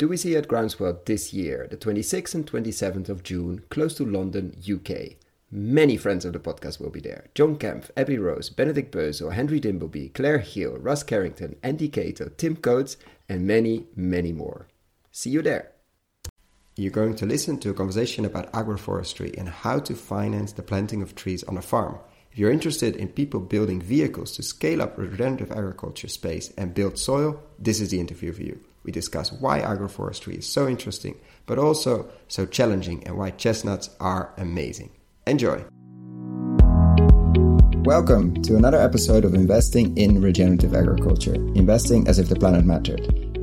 do we see at Groundswell this year, the 26th and 27th of June, close to London, UK. Many friends of the podcast will be there. John Kempf, Abby Rose, Benedict Bösel, Henry Dimbleby, Claire Hill, Russ Carrington, Andy Cato, Tim Coates, and many, many more. See you there. You're going to listen to a conversation about agroforestry and how to finance the planting of trees on a farm. If you're interested in people building vehicles to scale up regenerative agriculture space and build soil, this is the interview for you. We discuss why agroforestry is so interesting, but also so challenging and why chestnuts are amazing. Enjoy! Welcome to another episode of Investing in Regenerative Agriculture, investing as if the planet mattered.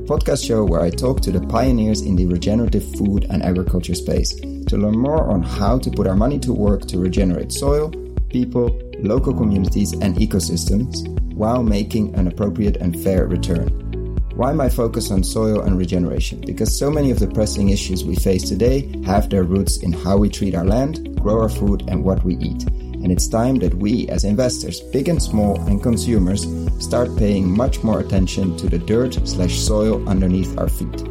Podcast show where I talk to the pioneers in the regenerative food and agriculture space to learn more on how to put our money to work to regenerate soil, people, local communities, and ecosystems while making an appropriate and fair return. Why my focus on soil and regeneration? Because so many of the pressing issues we face today have their roots in how we treat our land, grow our food, and what we eat. And it's time that we, as investors, big and small, and consumers, start paying much more attention to the dirt slash soil underneath our feet.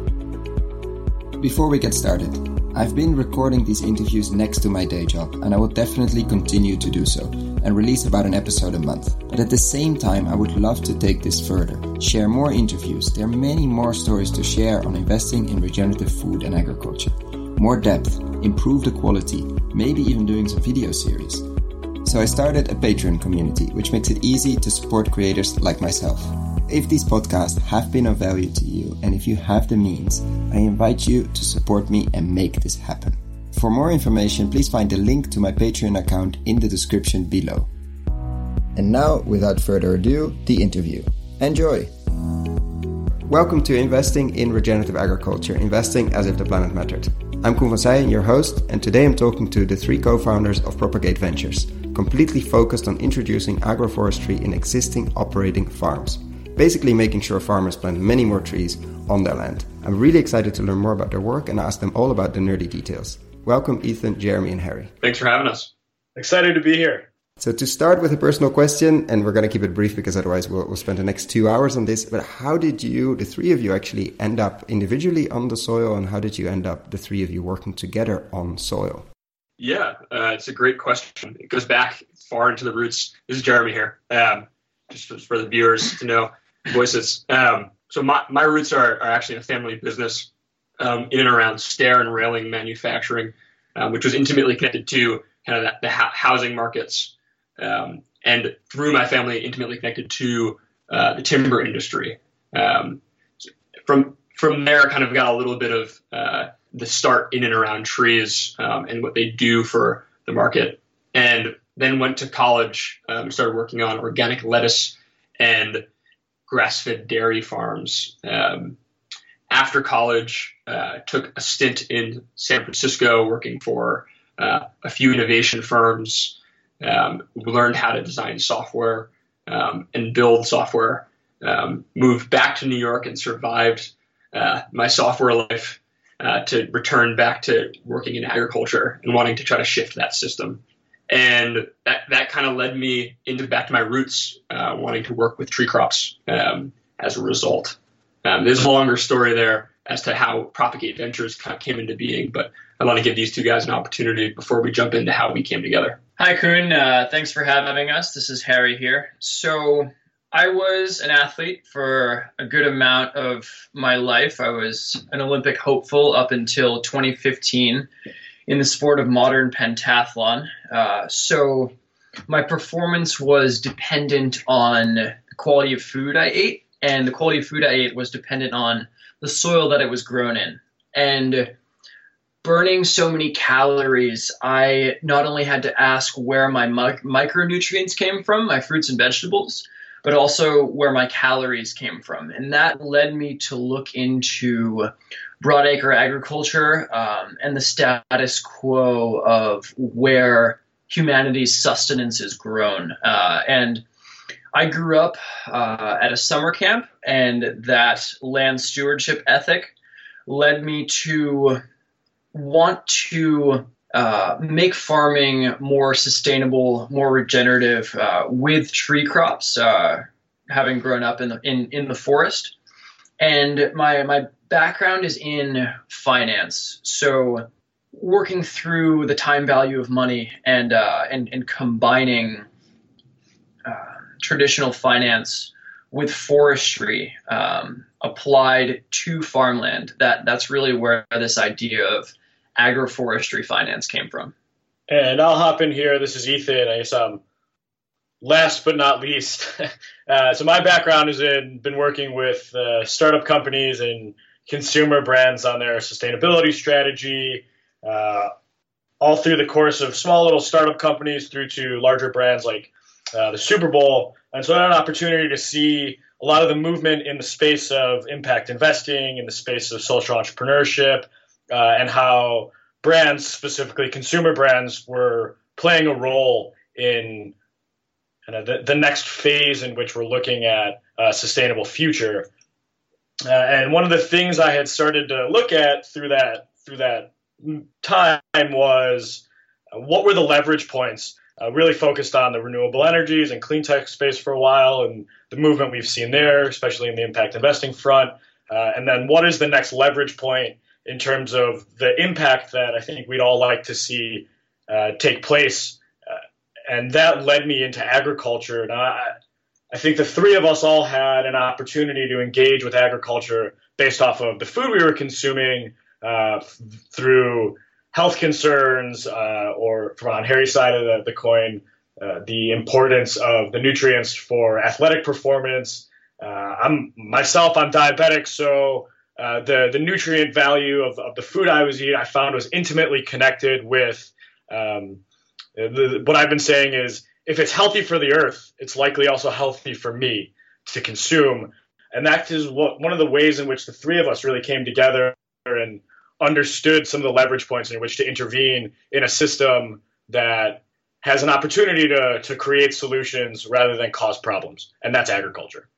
Before we get started, I've been recording these interviews next to my day job, and I will definitely continue to do so and release about an episode a month. But at the same time, I would love to take this further, share more interviews. There are many more stories to share on investing in regenerative food and agriculture. More depth, improve the quality, maybe even doing some video series. So I started a Patreon community, which makes it easy to support creators like myself. If these podcasts have been of value to you and if you have the means, I invite you to support me and make this happen. For more information, please find the link to my Patreon account in the description below. And now, without further ado, the interview. Enjoy! Welcome to Investing in Regenerative Agriculture, investing as if the planet mattered. I'm Koen van Seijen, your host, and today I'm talking to the three co-founders of Propagate Ventures, completely focused on introducing agroforestry in existing operating farms basically making sure farmers plant many more trees on their land. I'm really excited to learn more about their work and ask them all about the nerdy details. Welcome, Ethan, Jeremy, and Harry. Thanks for having us. Excited to be here. So, to start with a personal question, and we're going to keep it brief because otherwise we'll, we'll spend the next two hours on this. But how did you, the three of you, actually end up individually on the soil, and how did you end up, the three of you, working together on soil? Yeah, uh, it's a great question. It goes back far into the roots. This is Jeremy here, um, just for the viewers to know voices. Um, so my, my roots are, are actually in a family business um, in and around stair and railing manufacturing, um, which was intimately connected to kind of the, the housing markets, um, and through my family, intimately connected to uh, the timber industry. Um, from from there, I kind of got a little bit of uh, the start in and around trees um, and what they do for the market, and then went to college, um, started working on organic lettuce and grass-fed dairy farms. Um, after college, uh, took a stint in San Francisco working for uh, a few innovation firms. Um, learned how to design software um, and build software. Um, moved back to New York and survived uh, my software life uh, to return back to working in agriculture and wanting to try to shift that system and that that kind of led me into back to my roots, uh, wanting to work with tree crops um, as a result. Um, there's a longer story there as to how Propagate Ventures kind of came into being, but I want to give these two guys an opportunity before we jump into how we came together. Hi, Koen. Uh, thanks for having us. This is Harry here. So I was an athlete for a good amount of my life. I was an Olympic hopeful up until 2015 in the sport of modern pentathlon. Uh, so my performance was dependent on the quality of food I ate, and the quality of food I ate was dependent on the soil that it was grown in. And burning so many calories, I not only had to ask where my mic- micronutrients came from, my fruits and vegetables, but also where my calories came from. And that led me to look into broadacre agriculture um, and the status quo of where humanity's sustenance is grown. Uh, and I grew up uh, at a summer camp, and that land stewardship ethic led me to want to uh, make farming more sustainable, more regenerative uh, with tree crops. Uh, having grown up in the in, in the forest, and my my background is in finance, so working through the time value of money and uh, and, and combining uh, traditional finance with forestry um, applied to farmland. That that's really where this idea of agroforestry finance came from. And I'll hop in here. This is Ethan. I guess um, last but not least, uh, so my background is in been working with uh, startup companies and consumer brands on their sustainability strategy, uh, all through the course of small little startup companies through to larger brands like uh, the Super Bowl. And so I had an opportunity to see a lot of the movement in the space of impact investing, in the space of social entrepreneurship, uh, and how brands, specifically consumer brands, were playing a role in kind of the, the next phase in which we're looking at a sustainable future. Uh, and one of the things I had started to look at through that through that time was uh, what were the leverage points. Uh, really focused on the renewable energies and clean tech space for a while, and the movement we've seen there, especially in the impact investing front. Uh, and then, what is the next leverage point in terms of the impact that I think we'd all like to see uh, take place? Uh, and that led me into agriculture. And I, I think the three of us all had an opportunity to engage with agriculture based off of the food we were consuming uh, through health concerns, uh, or from on Harry's side of the, the coin, uh, the importance of the nutrients for athletic performance. Uh, I'm myself, I'm diabetic, so uh, the the nutrient value of, of the food I was eating, I found was intimately connected with um, the, what I've been saying is if it's healthy for the earth, it's likely also healthy for me to consume. And that is what one of the ways in which the three of us really came together and understood some of the leverage points in which to intervene in a system that has an opportunity to, to create solutions rather than cause problems. And that's agriculture.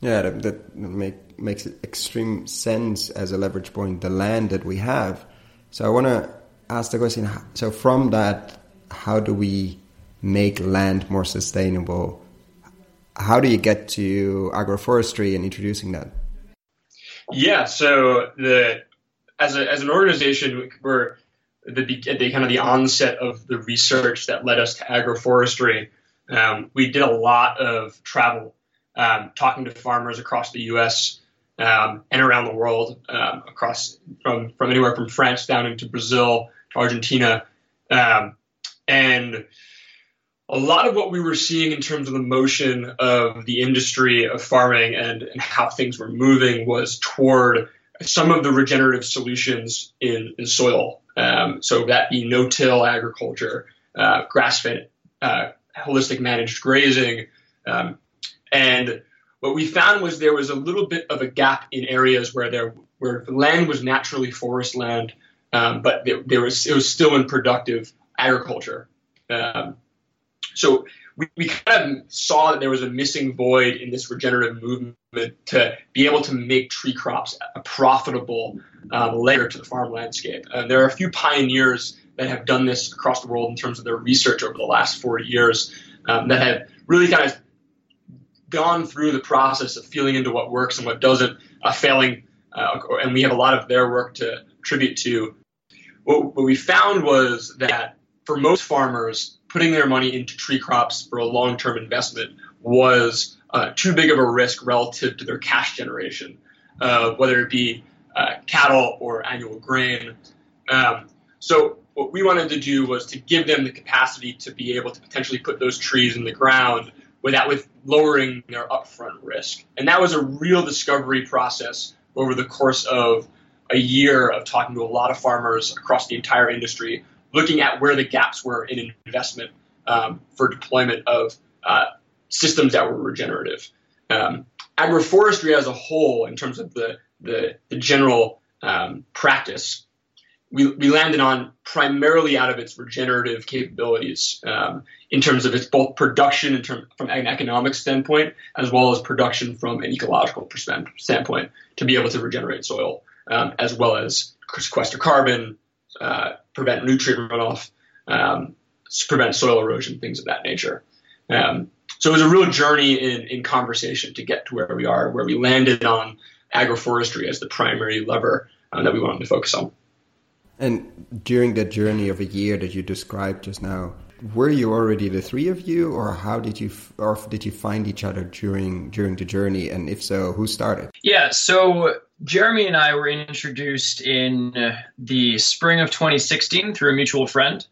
Yeah, that, that make, makes extreme sense as a leverage point, the land that we have. So I want to ask the question so, from that, how do we make land more sustainable. How do you get to agroforestry and introducing that? Yeah, so the as a, as an organization, we're the, the kind of the onset of the research that led us to agroforestry. Um, we did a lot of travel, um, talking to farmers across the U.S. Um, and around the world, um, across from from anywhere from France down into Brazil Argentina, um, and a lot of what we were seeing in terms of the motion of the industry of farming and, and how things were moving was toward some of the regenerative solutions in, in soil. Um, so that be no-till agriculture, uh, grass-fed, uh, holistic managed grazing, um, and what we found was there was a little bit of a gap in areas where there where land was naturally forest land, um, but there, there, was it was still in productive agriculture. Um, so we, we kind of saw that there was a missing void in this regenerative movement to be able to make tree crops a profitable um, layer to the farm landscape. And there are a few pioneers that have done this across the world in terms of their research over the last 40 years um, that have really kind of gone through the process of feeling into what works and what doesn't, uh, failing, uh, and we have a lot of their work to attribute to. What, what we found was that for most farmers, putting their money into tree crops for a long term investment was uh, too big of a risk relative to their cash generation, uh, whether it be uh, cattle or annual grain. Um, so, what we wanted to do was to give them the capacity to be able to potentially put those trees in the ground without with lowering their upfront risk. And that was a real discovery process over the course of a year of talking to a lot of farmers across the entire industry looking at where the gaps were in investment um, for deployment of uh, systems that were regenerative. Um, agroforestry as a whole, in terms of the, the, the general um, practice, we, we, landed on primarily out of its regenerative capabilities um, in terms of its both production in term, from an economic standpoint as well as production from an ecological standpoint to be able to regenerate soil um, as well as sequester carbon, uh, prevent nutrient runoff, um, prevent soil erosion, things of that nature. Um, so it was a real journey in, in conversation to get to where we are, where we landed on agroforestry as the primary lever um, that we wanted to focus on. And during that journey of a year that you described just now, were you already the three of you, or how did you, or did you find each other during during the journey? And if so, who started? Yeah, so Jeremy and I were introduced in the spring of 2016 through a mutual friend,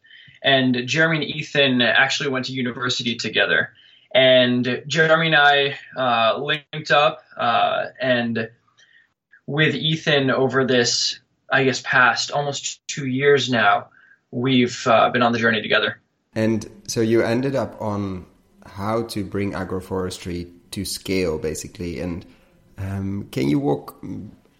and Jeremy and Ethan actually went to university together. And Jeremy and I uh, linked up, uh, and with Ethan over this, I guess, past almost two years now, we've uh, been on the journey together. And so you ended up on how to bring agroforestry to scale, basically. And um, can you walk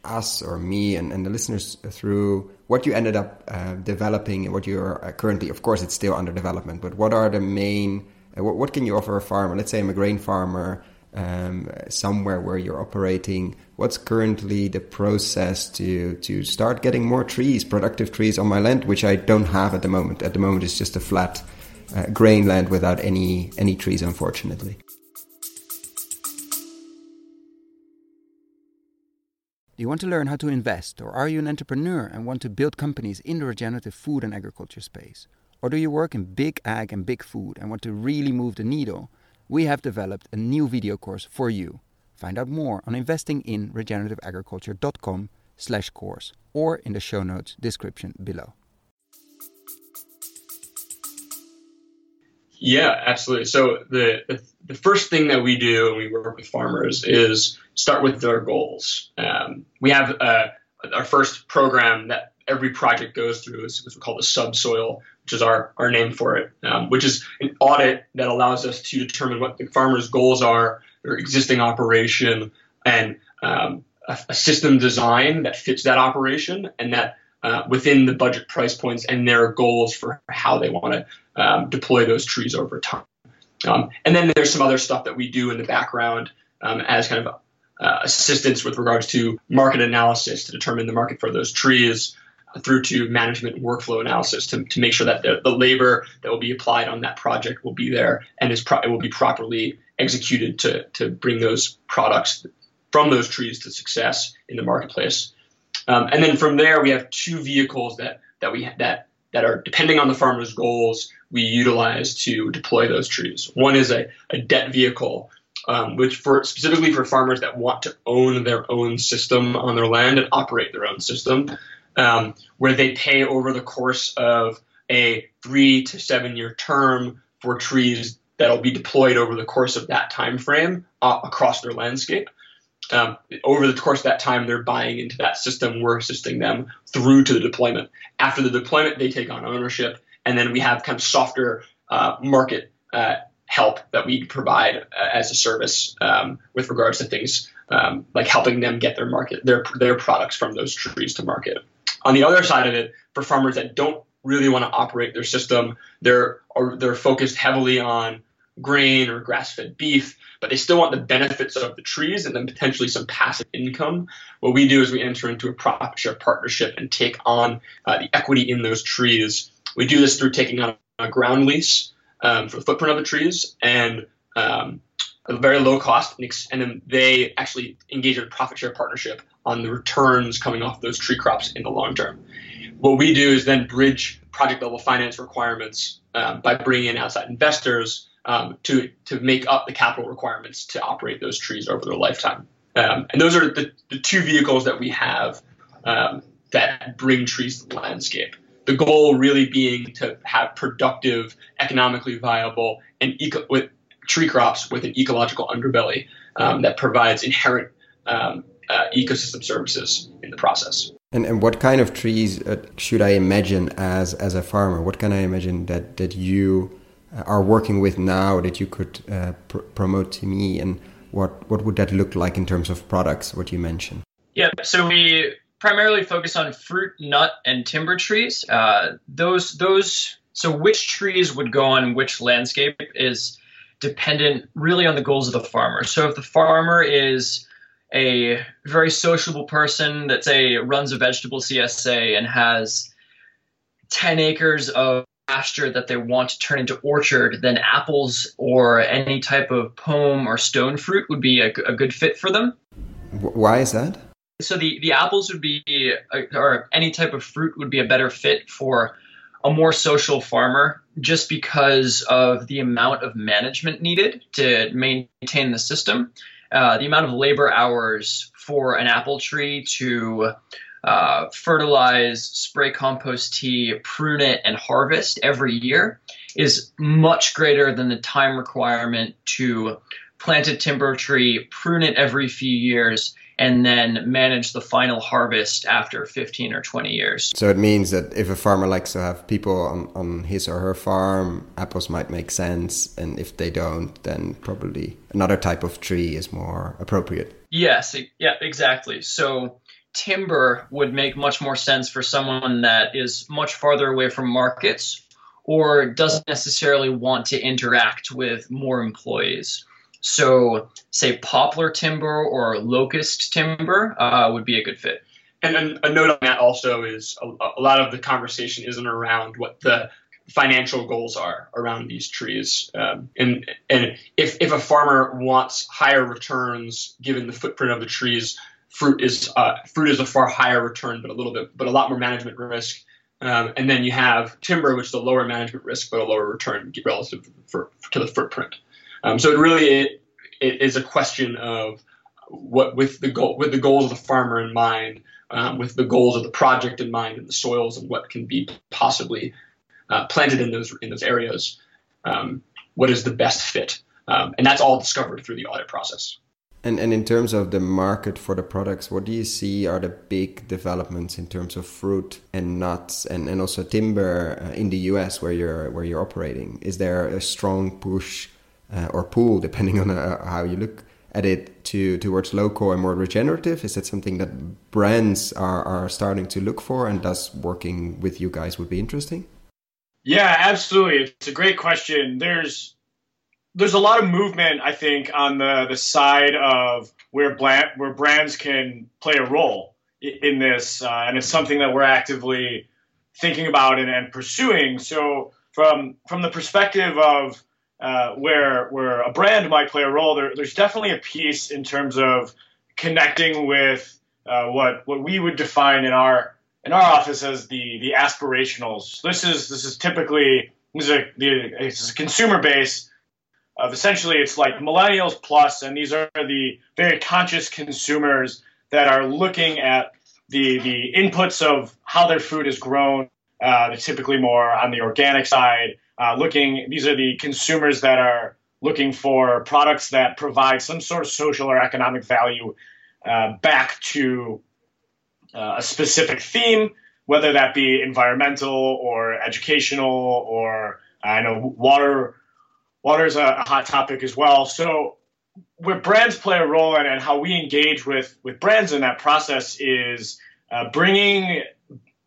us or me and, and, the listeners through what you ended up uh, developing and what you're uh, currently, of course, it's still under development, but what are the main, uh, what, what, can you offer a farmer? Let's say I'm a grain farmer um, somewhere where you're operating. What's currently the process to, to start getting more trees, productive trees on my land, which I don't have at the moment? At the moment, it's just a flat uh, grain land without any any trees, unfortunately. Do you want to learn how to invest, or are you an entrepreneur and want to build companies in the regenerative food and agriculture space? Or do you work in big ag and big food and want to really move the needle? We have developed a new video course for you. Find out more on investinginregenerativeagriculture.com slash course or in the show notes description below. Yeah, absolutely. So the, the, first thing that we do when we work with farmers is start with their goals. Um, we have uh, our first program that every project goes through is what's called the subsoil, which is our, our name for it, um, which is an audit that allows us to determine what the farmer's goals are, existing operation, and um, a, a, system design that fits that operation and that uh, within the budget price points and their goals for how they want to um, deploy those trees over time. Um, and then there's some other stuff that we do in the background um, as kind of uh, assistance with regards to market analysis to determine the market for those trees uh, through to management workflow analysis to, to make sure that the, the, labor that will be applied on that project will be there and is pro- will be properly executed to, to bring those products from those trees to success in the marketplace. Um, and then from there, we have two vehicles that that we that that are depending on the farmer's goals we utilize to deploy those trees. One is a, a debt vehicle, um, which for specifically for farmers that want to own their own system on their land and operate their own system, um, where they pay over the course of a three to seven year term for trees that'll be deployed over the course of that time frame uh, across their landscape um, over the course of that time, they're buying into that system. We're assisting them through to the deployment. After the deployment, they take on ownership, and then we have kind of softer uh, market uh, help that we provide uh, as a service um, with regards to things um, like helping them get their market their their products from those trees to market. On the other side of it, for farmers that don't really want to operate their system, they're they're focused heavily on grain or grass-fed beef but they still want the benefits of the trees and then potentially some passive income. What we do is we enter into a profit share partnership and take on uh, the equity in those trees. We do this through taking on a ground lease um, for the footprint of the trees and um, a very low cost, and then they actually engage in a profit share partnership on the returns coming off those tree crops in the long term. What we do is then bridge project level finance requirements um, by bringing in outside investors um, to to make up the capital requirements to operate those trees over their lifetime. Um, and those are the, the two vehicles that we have um, that bring trees to the landscape. The goal really being to have productive, economically viable, and eco- with tree crops with an ecological underbelly um, that provides inherent um, uh, ecosystem services in the process. And, and what kind of trees uh, should I imagine as as a farmer? What can I imagine that that you uh, are working with now that you could uh, pr promote to me, and what what would that look like in terms of products? What you mentioned? Yeah, so we primarily focus on fruit, nut, and timber trees. Uh, those those so which trees would go on which landscape is dependent really on the goals of the farmer. So if the farmer is a very sociable person that say runs a vegetable CSA and has 10 acres of pasture that they want to turn into orchard, then apples or any type of pome or stone fruit would be a, a good fit for them. Why is that? So the, the apples would be, uh, or any type of fruit would be a better fit for a more social farmer just because of the amount of management needed to maintain the system. Uh, the amount of labor hours for an apple tree to uh, fertilize, spray compost tea, prune it, and harvest every year is much greater than the time requirement to plant a timber tree, prune it every few years, and then manage the final harvest after 15 or 20 years. So it means that if a farmer likes to have people on, on his or her farm, apples might make sense. And if they don't, then probably another type of tree is more appropriate. Yes, yeah, exactly. So timber would make much more sense for someone that is much farther away from markets or doesn't necessarily want to interact with more employees. So, say poplar timber or locust timber uh, would be a good fit. And a, note on that also is a, a, lot of the conversation isn't around what the financial goals are around these trees. Um, and and if, if a farmer wants higher returns given the footprint of the trees, fruit is uh, fruit is a far higher return, but a little bit, but a lot more management risk. Um, and then you have timber, which is a lower management risk but a lower return relative for, to the footprint. Um, so it really it, it is a question of what with the goal with the goals of the farmer in mind, um, with the goals of the project in mind, and the soils and what can be possibly uh, planted in those in those areas. Um, what is the best fit, um, and that's all discovered through the audit process. And and in terms of the market for the products, what do you see are the big developments in terms of fruit and nuts and, and also timber uh, in the US where you're where you're operating? Is there a strong push uh, or pool, depending on uh, how you look at it, to towards local and more regenerative? Is that something that brands are are starting to look for, and thus working with you guys would be interesting? Yeah, absolutely. It's a great question. There's there's a lot of movement, I think, on the the side of where bland, where brands can play a role in this, uh, and it's something that we're actively thinking about and, and pursuing. So, from from the perspective of uh, where where a brand might play a role, there, there's definitely a piece in terms of connecting with uh, what what we would define in our in our office as the the aspirationals. This is this is typically this is a, the, it's a consumer base of essentially it's like millennials plus, and these are the very conscious consumers that are looking at the the inputs of how their food is grown. Uh, typically more on the organic side. Uh, looking, these are the consumers that are looking for products that provide some sort of social or economic value uh, back to uh, a specific theme, whether that be environmental or educational or I know water water is a, a hot topic as well. So where brands play a role in and how we engage with with brands in that process is uh, bringing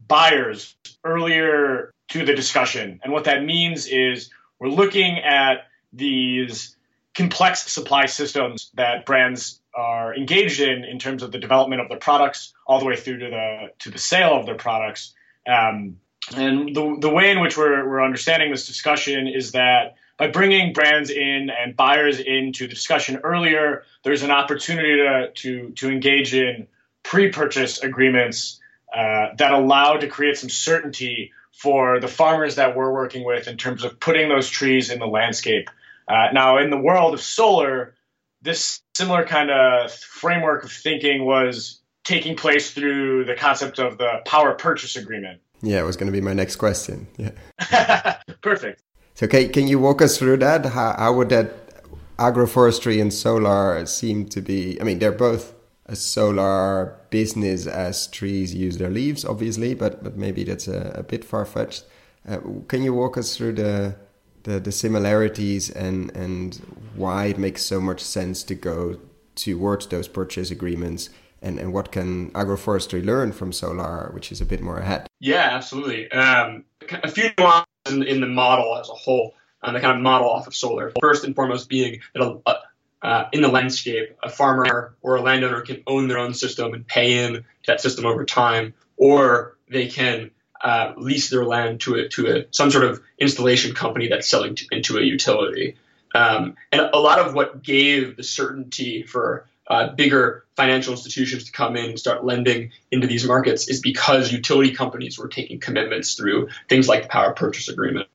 buyers earlier to the discussion. And what that means is we're looking at these complex supply systems that brands are engaged in in terms of the development of their products all the way through to the to the sale of their products. Um, and the, the way in which we're, we're understanding this discussion is that by bringing brands in and buyers into the discussion earlier, there's an opportunity to, to, to engage in pre-purchase agreements uh, that allow to create some certainty for the farmers that we're working with in terms of putting those trees in the landscape. Uh, now, in the world of solar, this similar kind of framework of thinking was taking place through the concept of the power purchase agreement. Yeah, it was going to be my next question. Yeah. Perfect. So can, can you walk us through that? How, how would that agroforestry and solar seem to be? I mean, they're both a solar business as trees use their leaves, obviously, but, but maybe that's a, a bit far fetched. Uh, can you walk us through the, the, the similarities and, and why it makes so much sense to go towards those purchase agreements? And, and what can agroforestry learn from solar, which is a bit more ahead? Yeah, absolutely. Um, a few nuances in, in the model as a whole, and the kind of model off of solar. First and foremost, being that a, uh, in the landscape, a farmer or a landowner can own their own system and pay in that system over time, or they can uh, lease their land to a, to a some sort of installation company that's selling to, into a utility. Um, and a lot of what gave the certainty for uh, bigger financial institutions to come in and start lending into these markets is because utility companies were taking commitments through things like the power purchase agreement.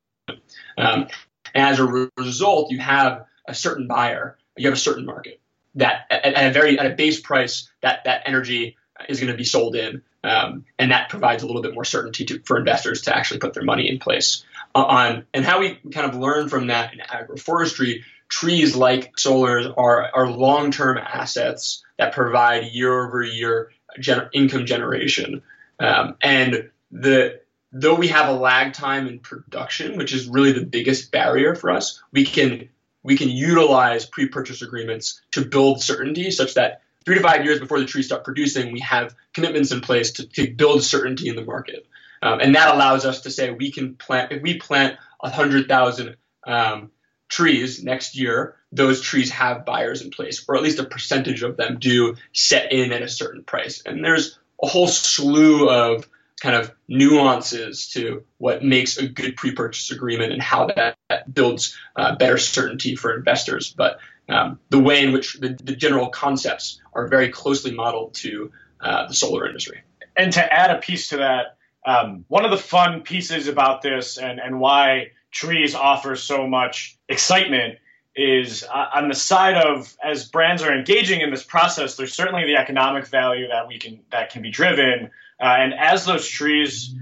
Um, and as a re- result, you have a certain buyer, you have a certain market that at, at a very at a base price that that energy is going to be sold in, um, and that provides a little bit more certainty to, for investors to actually put their money in place. Uh, on and how we kind of learn from that in agroforestry, trees like solars are are long term assets that provide year over year income generation, um, and the though we have a lag time in production, which is really the biggest barrier for us, we can we can utilize pre-purchase agreements to build certainty such that three to five years before the trees start producing, we have commitments in place to, to build certainty in the market. Um, and that allows us to say we can plant, if we plant 100,000 um, trees next year, those trees have buyers in place, or at least a percentage of them do set in at a certain price. And there's a whole slew of kind of nuances to what makes a good pre-purchase agreement and how that, builds uh, better certainty for investors. But um, the way in which the, the, general concepts are very closely modeled to uh, the solar industry. And to add a piece to that, um, one of the fun pieces about this and, and why trees offer so much excitement is uh, on the side of as brands are engaging in this process there's certainly the economic value that we can that can be driven uh, and as those trees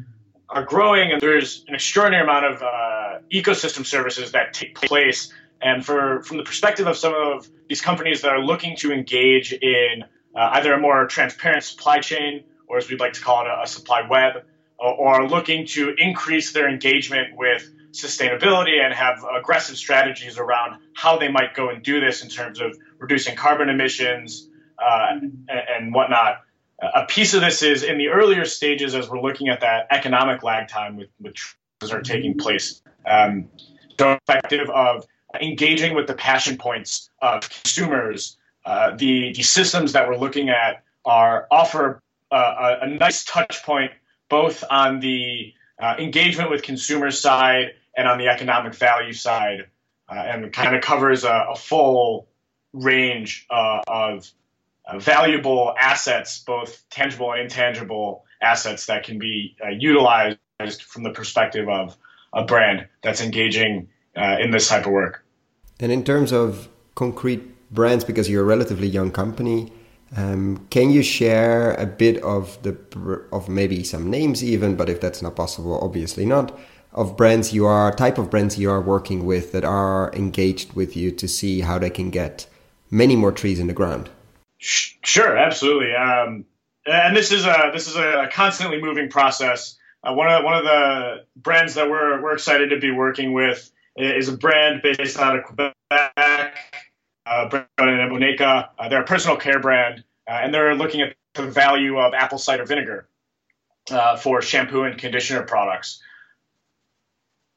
are growing and there's an extraordinary amount of uh, ecosystem services that take place and for from the perspective of some of these companies that are looking to engage in uh, either a more transparent supply chain or as we'd like to call it a, a supply web or, looking to increase their engagement with sustainability and have aggressive strategies around how they might go and do this in terms of reducing carbon emissions uh, and, and, whatnot. A piece of this is in the earlier stages as we're looking at that economic lag time with, which are taking place. Um, the perspective of engaging with the passion points of consumers, uh, the, the systems that we're looking at are offer uh, a, a nice touch point both on the uh, engagement with consumer side and on the economic value side, uh, and kind of covers a, a full range uh, of uh, valuable assets, both tangible and intangible assets that can be uh, utilized from the perspective of a brand that's engaging uh, in this type of work. And in terms of concrete brands, because you're a relatively young company, um, can you share a bit of the of maybe some names even, but if that's not possible, obviously not, of brands you are type of brands you are working with that are engaged with you to see how they can get many more trees in the ground. Sure, absolutely. Um, and this is a this is a constantly moving process. Uh, one of one of the brands that we're we're excited to be working with is a brand based out of Quebec uh, brand in Oneka. Uh, they're a personal care brand, uh, and they're looking at the value of apple cider vinegar uh, for shampoo and conditioner products.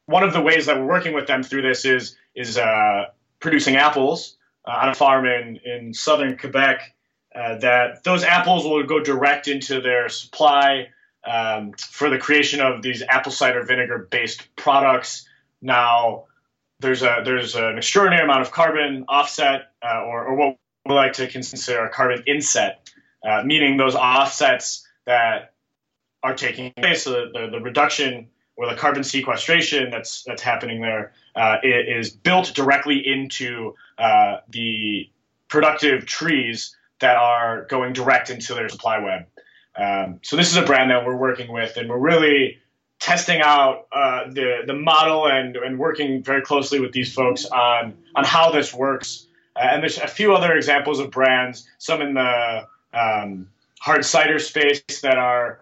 One of the ways that we're working with them through this is is uh, producing apples uh, on a farm in in southern Quebec. That those apples will go direct into their supply um, for the creation of these apple cider vinegar based products. Now, there's a there's an extraordinary amount of carbon offset, uh, or, or, what we like to consider a carbon inset, uh, meaning those offsets that are taking place, so the, the, the, reduction or the carbon sequestration that's that's happening there uh, is built directly into uh, the productive trees that are going direct into their supply web. Um, so this is a brand that we're working with, and we're really testing out uh, the the model and and working very closely with these folks on on how this works. Uh, and there's a few other examples of brands, some in the um, hard cider space that are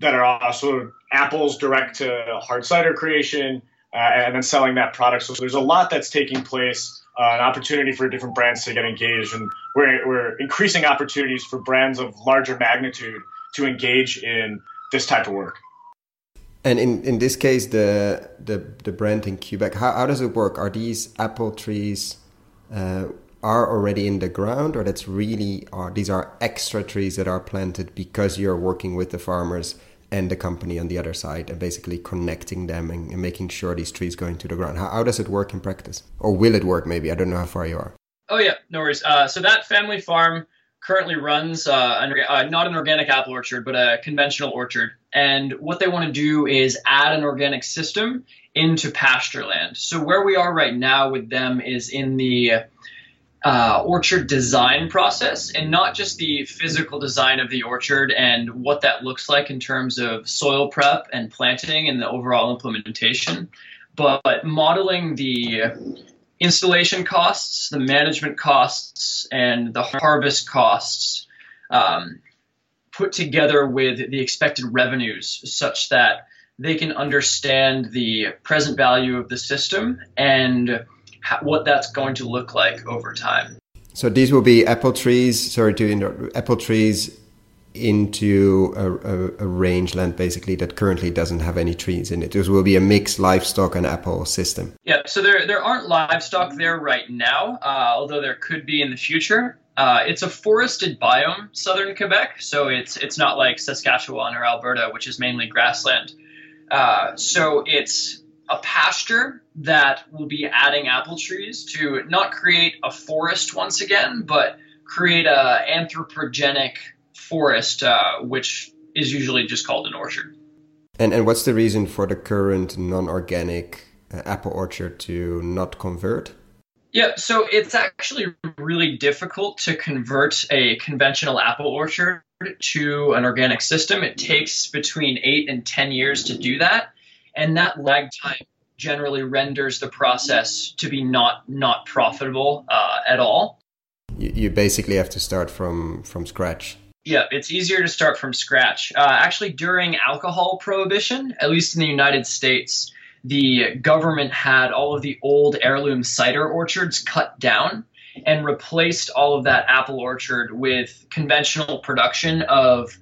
that are also apples direct to hard cider creation uh, and then selling that product. So there's a lot that's taking place, uh, an opportunity for different brands to get engaged, and we're we're increasing opportunities for brands of larger magnitude to engage in this type of work. And in, in this case, the, the, the brand in Quebec, how, how does it work? Are these apple trees uh, are already in the ground, or that's really are these are extra trees that are planted because you're working with the farmers and the company on the other side, and basically connecting them and, and making sure these trees go into the ground? How, how does it work in practice, or will it work? Maybe I don't know how far you are. Oh yeah, no worries. Uh, so that family farm currently runs uh, an, uh, not an organic apple orchard, but a conventional orchard. And what they want to do is add an organic system into pasture land. So where we are right now with them is in the uh, orchard design process, and not just the physical design of the orchard and what that looks like in terms of soil prep and planting and the overall implementation, but modeling the installation costs, the management costs, and the harvest costs um, put together with the expected revenues such that they can understand the present value of the system and what that's going to look like over time. So these will be apple trees, sorry to interrupt, apple trees into a, a, a, rangeland basically that currently doesn't have any trees in it. This will be a mixed livestock and apple system. Yeah, so there there aren't livestock there right now, uh, although there could be in the future. Uh, it's a forested biome, southern Quebec, so it's it's not like Saskatchewan or Alberta, which is mainly grassland. Uh, so it's a pasture that will be adding apple trees to not create a forest once again, but create a anthropogenic forest, uh, which is usually just called an orchard. And and what's the reason for the current non-organic uh, apple orchard to not convert? Yeah, so it's actually really difficult to convert a conventional apple orchard to an organic system. It takes between eight and 10 years to do that. And that lag time generally renders the process to be not, not profitable uh, at all. You, you basically have to start from, from scratch. Yeah, it's easier to start from scratch. Uh, actually, during alcohol prohibition, at least in the United States, the government had all of the old heirloom cider orchards cut down and replaced all of that apple orchard with conventional production of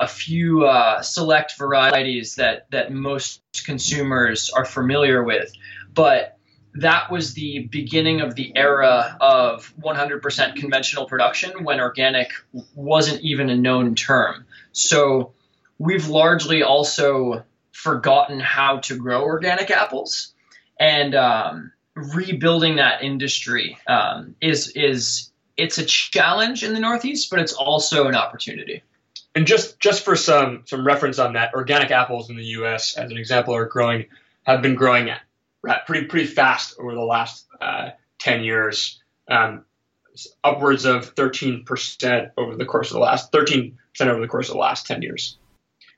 a few uh, select varieties that that most consumers are familiar with. But that was the beginning of the era of 100% conventional production when organic wasn't even a known term. So we've largely also forgotten how to grow organic apples, and um, rebuilding that industry um, is is it's a challenge in the Northeast, but it's also an opportunity. And just just for some some reference on that, organic apples in the U.S. as an example are growing have been growing at pretty pretty fast over the last uh, ten years, um, upwards of thirteen percent over the course of the last thirteen percent over the course of the last ten years.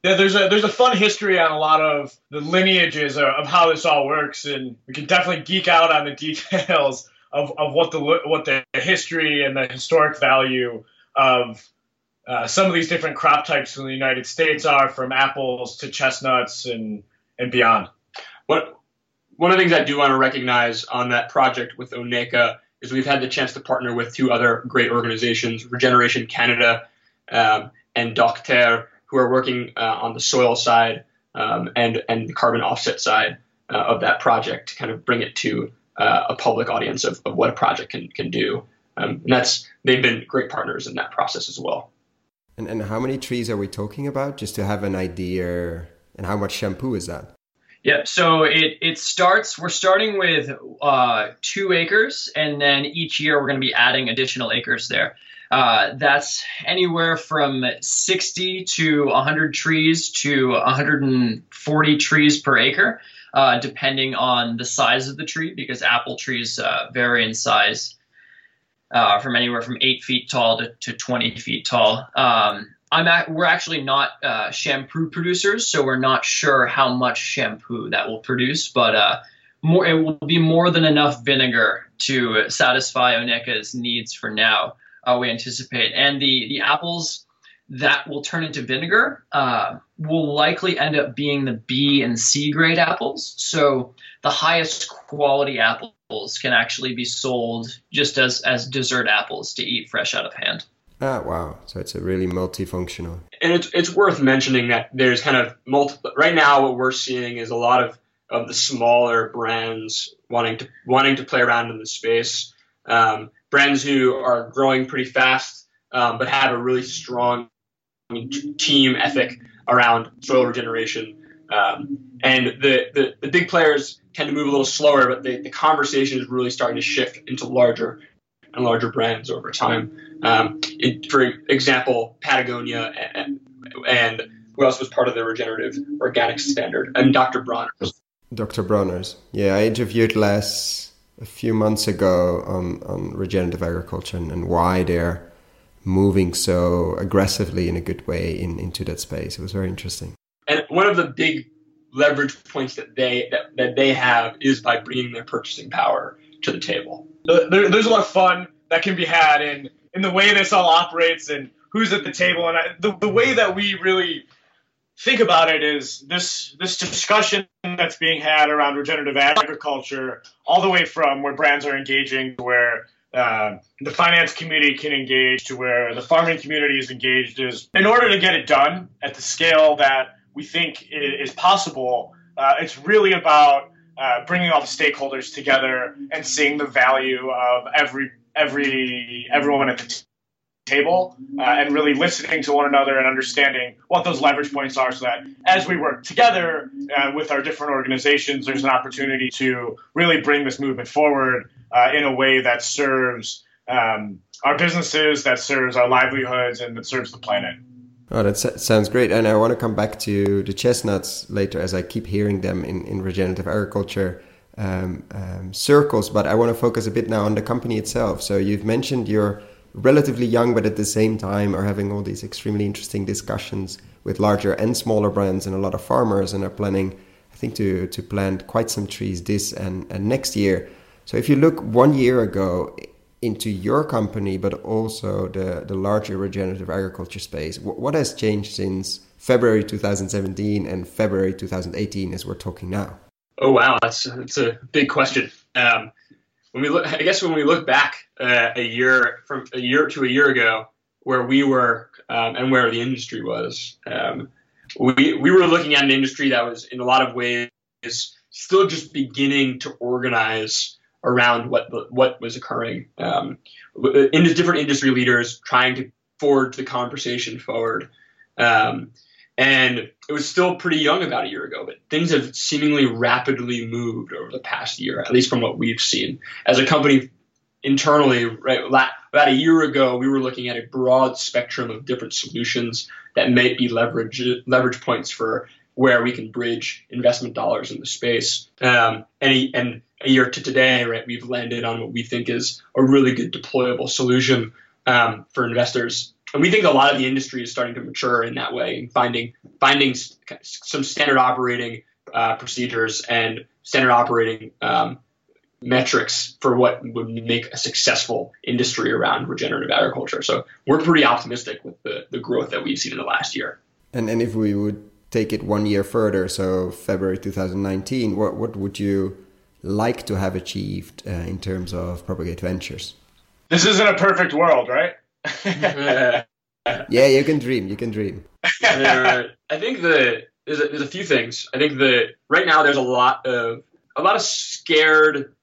Yeah, there's a there's a fun history on a lot of the lineages of, of how this all works, and we can definitely geek out on the details of, of what the what the history and the historic value of uh, some of these different crop types in the United States are, from apples to chestnuts and and beyond. What one of the things I do want to recognize on that project with Oneka is we've had the chance to partner with two other great organizations, Regeneration Canada um, and Docter, who are working uh, on the soil side um, and and the carbon offset side uh, of that project to kind of bring it to uh, a public audience of, of what a project can can do. Um, and that's they've been great partners in that process as well. And and how many trees are we talking about, just to have an idea? And how much shampoo is that? Yeah, so it, it starts, we're starting with uh, two acres, and then each year we're going to be adding additional acres there. Uh, that's anywhere from 60 to 100 trees to 140 trees per acre, uh, depending on the size of the tree, because apple trees uh, vary in size uh, from anywhere from 8 feet tall to, to 20 feet tall. Um, I'm at, we're actually not uh, shampoo producers, so we're not sure how much shampoo that will produce, but uh, more it will be more than enough vinegar to satisfy Oneka's needs for now uh, we anticipate. And the, the apples that will turn into vinegar uh, will likely end up being the B and C grade apples. So the highest quality apples can actually be sold just as, as dessert apples to eat fresh out of hand. Ah, wow. So it's a really multifunctional. And it's, it's worth mentioning that there's kind of multiple, right now what we're seeing is a lot of, of the smaller brands wanting to, wanting to play around in the space. Um, brands who are growing pretty fast, um, but have a really strong team ethic around soil regeneration. Um, and the, the, the, big players tend to move a little slower, but the, the conversation is really starting to shift into larger and larger brands over time. Um, it, for example, Patagonia and, and who else was part of the regenerative organic standard? And Dr. Bronner's. Dr. Bronner's. Yeah, I interviewed Les a few months ago on, on regenerative agriculture and, and why they're moving so aggressively in a good way in, into that space. It was very interesting. And one of the big leverage points that they that, that they have is by bringing their purchasing power to the table. There, there's a lot of fun that can be had in in the way this all operates and who's at the table and I, the the way that we really think about it is this this discussion that's being had around regenerative agriculture, all the way from where brands are engaging where uh, the finance community can engage to where the farming community is engaged is in order to get it done at the scale that we think is possible. Uh, it's really about uh, bringing all the stakeholders together and seeing the value of every every everyone at the t- table uh, and really listening to one another and understanding what those leverage points are so that as we work together uh, with our different organizations, there's an opportunity to really bring this movement forward uh, in a way that serves um, our businesses, that serves our livelihoods, and that serves the planet. Oh, that sounds great. And I want to come back to the chestnuts later as I keep hearing them in, in regenerative agriculture um, um, circles. But I want to focus a bit now on the company itself. So you've mentioned you're relatively young, but at the same time are having all these extremely interesting discussions with larger and smaller brands and a lot of farmers, and are planning, I think, to to plant quite some trees this and, and next year. So if you look one year ago into your company, but also the the larger regenerative agriculture space, what has changed since February 2017 and February 2018 as we're talking now? Oh wow, that's that's a big question. Um, when we look, I guess when we look back uh, a year from a year to a year ago, where we were um, and where the industry was, um, we we were looking at an industry that was in a lot of ways still just beginning to organize around what what was occurring. Um, in the different industry leaders trying to forge the conversation forward. Um, and it was still pretty young about a year ago, but things have seemingly rapidly moved over the past year, at least from what we've seen. As a company internally, right, about a year ago, we were looking at a broad spectrum of different solutions that might be leverage leverage points for where we can bridge investment dollars in the space. Um, and, a, and a year to today, right, we've landed on what we think is a really good deployable solution um, for investors and we think a lot of the industry is starting to mature in that way and finding finding some standard operating uh, procedures and standard operating um, metrics for what would make a successful industry around regenerative agriculture. So we're pretty optimistic with the, the growth that we've seen in the last year. And and if we would take it one year further, so February 2019, what what would you like to have achieved uh, in terms of Propagate Ventures? This isn't a perfect world, right? yeah, you can dream. You can dream. uh, I think the there's a, there's a few things. I think that right now there's a lot of a lot of scared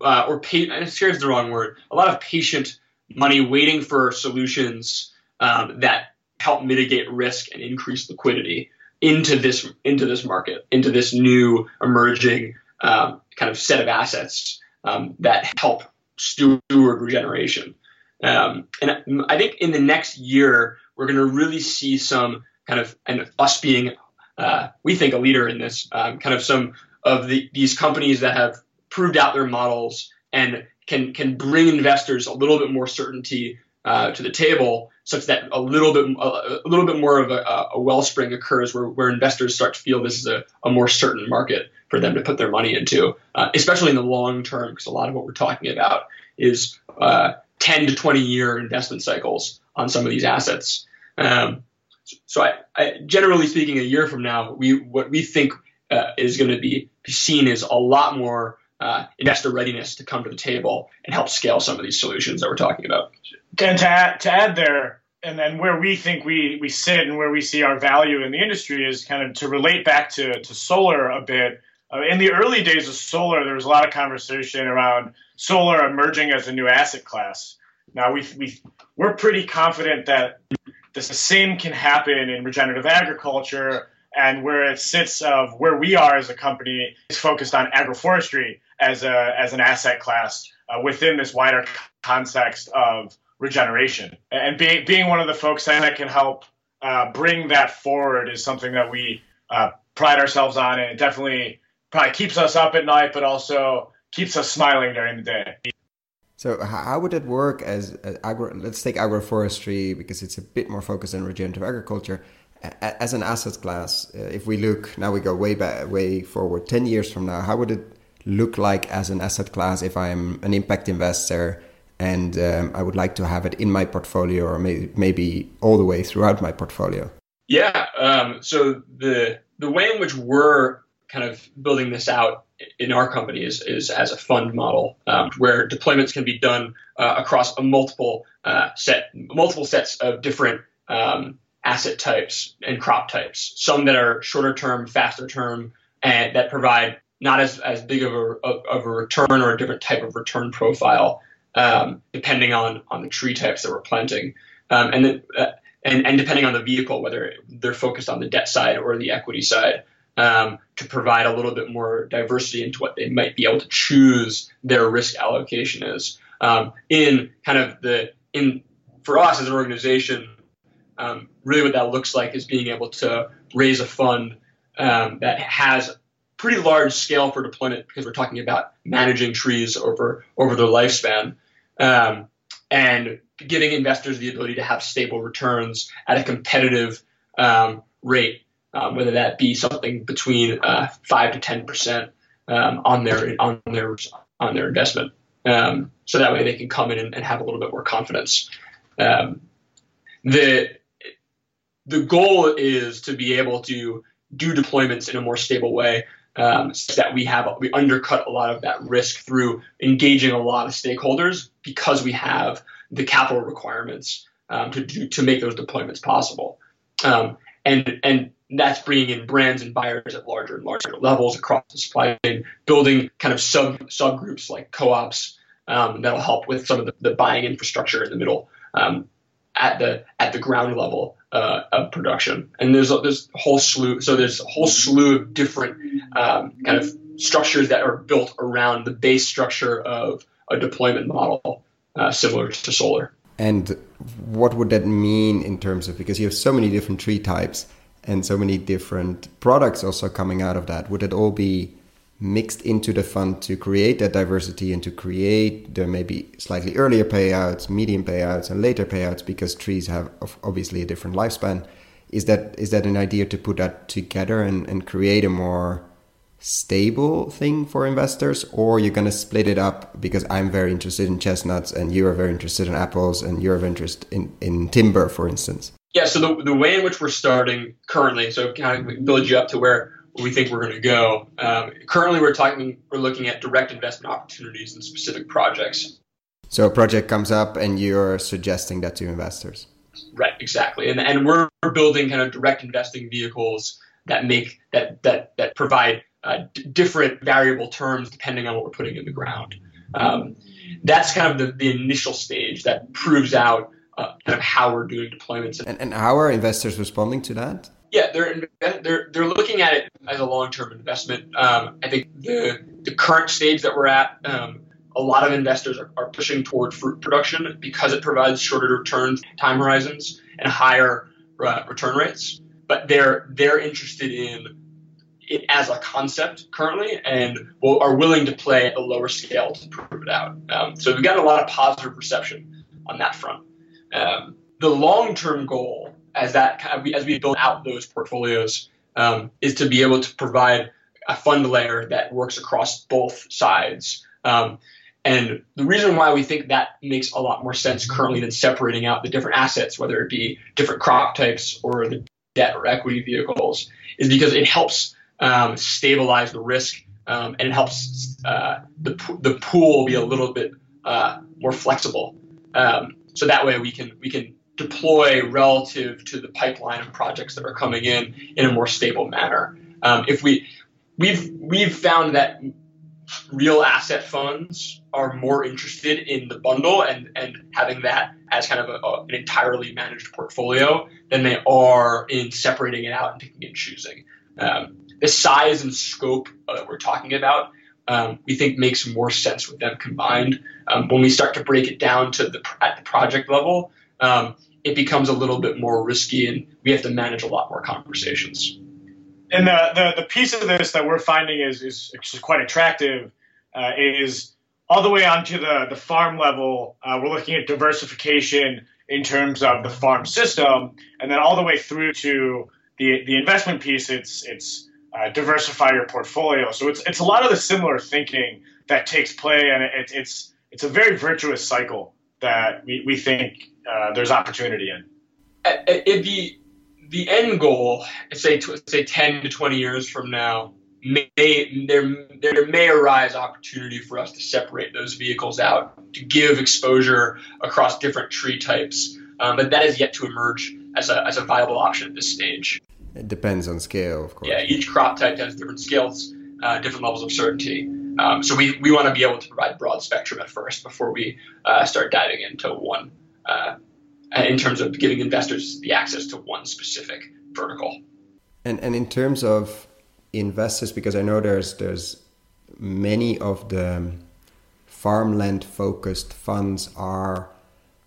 uh, or pa- scared is the wrong word. A lot of patient money waiting for solutions um, that help mitigate risk and increase liquidity into this into this market, into this new emerging um, kind of set of assets um, that help steward regeneration. Um, and I think in the next year, we're going to really see some kind of, and us being, uh, we think, a leader in this, um, kind of some of the, these companies that have proved out their models and can can bring investors a little bit more certainty uh, to the table, such that a little bit a, a little bit more of a, a, wellspring occurs where, where investors start to feel this is a, a more certain market for them to put their money into, uh, especially in the long term, because a lot of what we're talking about is uh, 10 to 20 year investment cycles on some of these assets. Um, so, I, I, generally speaking, a year from now, we what we think uh, is going to be seen is a lot more uh, investor readiness to come to the table and help scale some of these solutions that we're talking about. And to add, to add there, and then where we think we, we sit and where we see our value in the industry is kind of to relate back to, to solar a bit. Uh, in the early days of solar, there was a lot of conversation around solar emerging as a new asset class. Now we we we're pretty confident that the same can happen in regenerative agriculture and where it sits of where we are as a company is focused on agroforestry as a as an asset class uh, within this wider context of regeneration. And being being one of the folks that can help uh, bring that forward is something that we uh, pride ourselves on, and it definitely probably keeps us up at night, but also keeps us smiling during the day. So how would it work as, as agro? Let's take agroforestry because it's a bit more focused on regenerative agriculture as an asset class. Uh, if we look now, we go way back, way forward, ten years from now. How would it look like as an asset class if I'm an impact investor and um, I would like to have it in my portfolio or may, maybe all the way throughout my portfolio? Yeah. Um, so the the way in which we're kind of building this out in our company is, is as a fund model um, where deployments can be done uh, across a multiple uh, set multiple sets of different um, asset types and crop types. Some that are shorter term, faster term, and that provide not as, as big of a, of a return or a different type of return profile um, depending on on the tree types that we're planting, um, and uh, and and depending on the vehicle, whether they're focused on the debt side or the equity side, um, to provide a little bit more diversity into what they might be able to choose their risk allocation is. Um, in kind of the in for us as an organization, um, really what that looks like is being able to raise a fund um, that has pretty large scale for deployment because we're talking about managing trees over over their lifespan um, and giving investors the ability to have stable returns at a competitive um, rate, um, whether that be something between uh, five to ten percent um, on their on their on their investment. Um, so that way they can come in and, and, have a little bit more confidence. Um, the the goal is to be able to do deployments in a more stable way um, that we have we undercut a lot of that risk through engaging a lot of stakeholders because we have the capital requirements um, to do, to make those deployments possible. Um, and and that's bringing in brands and buyers at larger and larger levels across the supply chain, building kind of sub subgroups like co-ops um, that'll help with some of the, the buying infrastructure in the middle um, at the at the ground level uh, of production. And there's a, there's a whole slew. So there's a whole slew of different um, kind of structures that are built around the base structure of a deployment model, uh, similar to solar. And what would that mean in terms of because you have so many different tree types and so many different products also coming out of that? Would it all be mixed into the fund to create that diversity and to create there may be slightly earlier payouts, medium payouts, and later payouts because trees have obviously a different lifespan. Is that is that an idea to put that together and, and create a more stable thing for investors, or you're gonna split it up because I'm very interested in chestnuts and you are very interested in apples and you're of interest in, in timber, for instance? Yeah, so the, the way in which we're starting currently, so kind of build you up to where we think we're going to go. Um, currently, we're talking, we're looking at direct investment opportunities in specific projects. So a project comes up, and you're suggesting that to investors. Right, exactly, and and we're building kind of direct investing vehicles that make that that that provide uh, different variable terms depending on what we're putting in the ground. Um, that's kind of the, the initial stage that proves out uh, kind of how we're doing deployments. And, and how are investors responding to that? Yeah, they're they're they're looking at it as a long term investment. Um, I think the the current stage that we're at, um, a lot of investors are, are, pushing toward fruit production because it provides shorter return time horizons and higher uh, return rates. But they're they're interested in it as a concept currently and will, are willing to play at a lower scale to prove it out. Um, so we've got a lot of positive reception on that front. Um, the long term goal as that as we build out those portfolios um, is to be able to provide a fund layer that works across both sides. Um, and the reason why we think that makes a lot more sense currently than separating out the different assets, whether it be different crop types or the debt or equity vehicles, is because it helps um, stabilize the risk um, and it helps uh, the, the pool be a little bit uh, more flexible. Um, so that way we can we can deploy relative to the pipeline of projects that are coming in in a more stable manner. Um, if we we've we've found that real asset funds are more interested in the bundle and and having that as kind of a, a, an entirely managed portfolio than they are in separating it out and picking and choosing. Um, the size and scope that we're talking about um, we think makes more sense with them combined. Um, when we start to break it down to the at the project level, um, it becomes a little bit more risky, and we have to manage a lot more conversations. And the the, the piece of this that we're finding is is, quite attractive uh, is all the way onto the the farm level. Uh, we're looking at diversification in terms of the farm system, and then all the way through to the the investment piece. It's it's uh, diversify your portfolio. So it's it's a lot of the similar thinking that takes play, and it, it's it's a very virtuous cycle that we, we think uh, there's opportunity in. It, the the end goal, say say ten to twenty years from now, may there there may arise opportunity for us to separate those vehicles out to give exposure across different tree types, um, but that is yet to emerge as a as a viable option at this stage. It depends on scale, of course. Yeah, each crop type has different scales, uh, different levels of certainty. Um, so we, we want to be able to provide broad spectrum at first before we uh, start diving into one, uh, in terms of giving investors the access to one specific vertical. And and in terms of investors, because I know there's there's many of the farmland focused funds are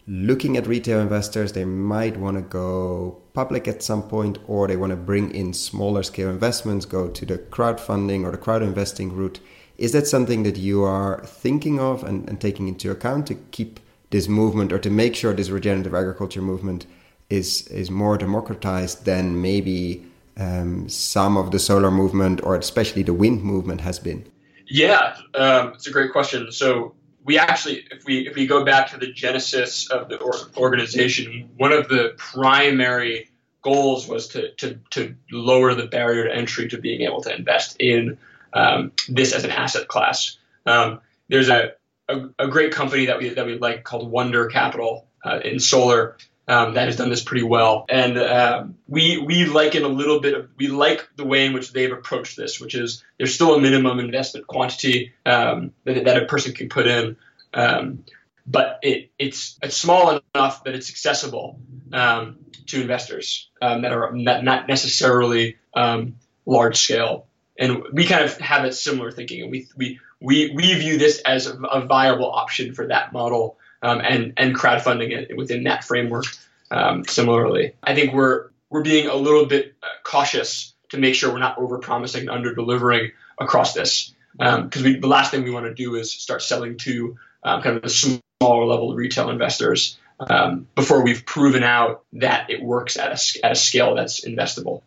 looking at retail investors, they might want to go public at some point, or they want to bring in smaller scale investments, go to the crowdfunding or the crowd investing route. Is that something that you are thinking of and, and taking into account to keep this movement or to make sure this regenerative agriculture movement is is more democratized than maybe um, some of the solar movement or especially the wind movement has been? Yeah, um, it's a great question. So we actually, if we if we go back to the genesis of the organization, one of the primary goals was to to to lower the barrier to entry to being able to invest in um, this as an asset class. Um, there's a, a, a great company that we that we like called Wunder Capital uh, in solar um, that has done this pretty well. And uh, we we like it a little bit. Of, we like the way in which they've approached this, which is there's still a minimum investment quantity um, that, that, a person can put in, um, but it, it's it's small enough that it's accessible um, to investors um, that are not, not necessarily um, large scale. And we kind of have a similar thinking, and we we we, we view this as a, viable option for that model um, and and crowdfunding it within that framework. Um, similarly, I think we're we're being a little bit uh, cautious to make sure we're not overpromising and under delivering across this because um, the last thing we want to do is start selling to um, kind of the smaller level retail investors um, before we've proven out that it works at a, at a scale that's investable.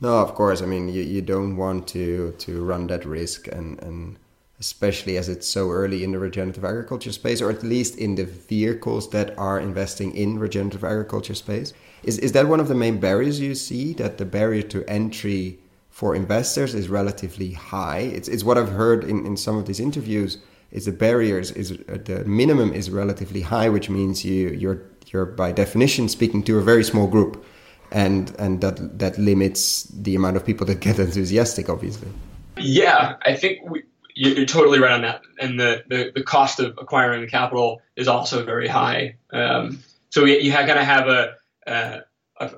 No, of course. I mean, you, you don't want to to run that risk, and, and especially as it's so early in the regenerative agriculture space, or at least in the vehicles that are investing in regenerative agriculture space. Is, is that one of the main barriers you see that the barrier to entry for investors is relatively high? It's, it's what I've heard in, in some of these interviews is the barriers is uh, the minimum is relatively high, which means you you're you're by definition speaking to a very small group, and and that that limits the amount of people that get enthusiastic, obviously. Yeah, I think we, you're totally right on that. And the, the, the cost of acquiring the capital is also very high. Um, so you, kind of have a, a,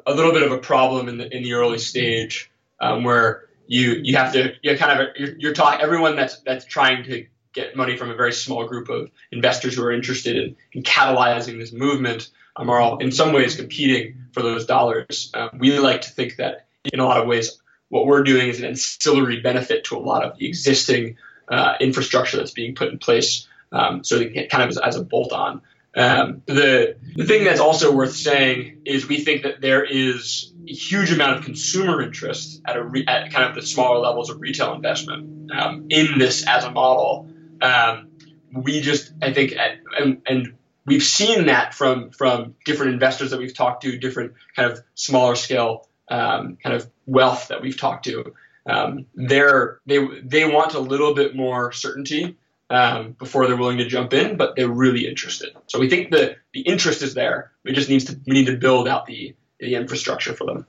a little bit of a problem in the in the early stage um, where you you have to you're kind of you're, you're talking everyone that's that's trying to get money from a very small group of investors who are interested in, in catalyzing this movement um, are all in some ways competing for those dollars. Um, we like to think that in a lot of ways what we're doing is an ancillary benefit to a lot of the existing uh, infrastructure that's being put in place. Um, so kind of as, as a bolt on. Um, the the thing that's also worth saying is we think that there is a huge amount of consumer interest at a re, at kind of the smaller levels of retail investment um, in this as a model. Um, we just I think at, and, and we've seen that from from different investors that we've talked to, different kind of smaller scale um, kind of wealth that we've talked to um, they're they they want a little bit more certainty um, before they're willing to jump in, but they're really interested. So we think the the interest is there. We just needs to we need to build out the the infrastructure for them.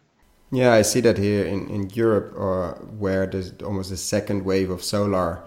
Yeah, I see that here in, in Europe, uh, where there's almost a second wave of solar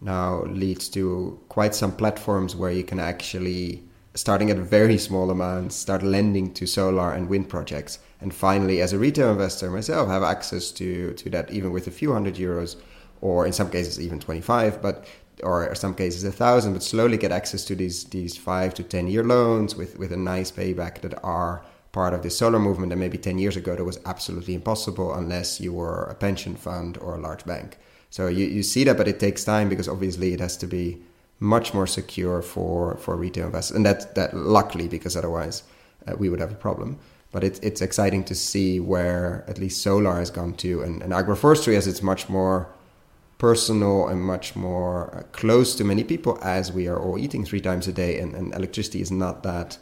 now leads to quite some platforms where you can actually, starting at very small amounts, start lending to solar and wind projects and finally as a retail investor myself have access to to that even with a few hundred euros or in some cases even 25, but or in some cases a thousand, but slowly get access to these these five to ten year loans with with a nice payback that are part of the solar movement. And maybe ten years ago that was absolutely impossible unless you were a pension fund or a large bank. So you, you see that, but it takes time because obviously it has to be much more secure for, for retail investors. And that, that luckily, because otherwise uh, we would have a problem. But it, it's exciting to see where at least solar has gone to. And, and agroforestry, as it's much more personal and much more uh, close to many people as we are all eating three times a day and, and electricity is not that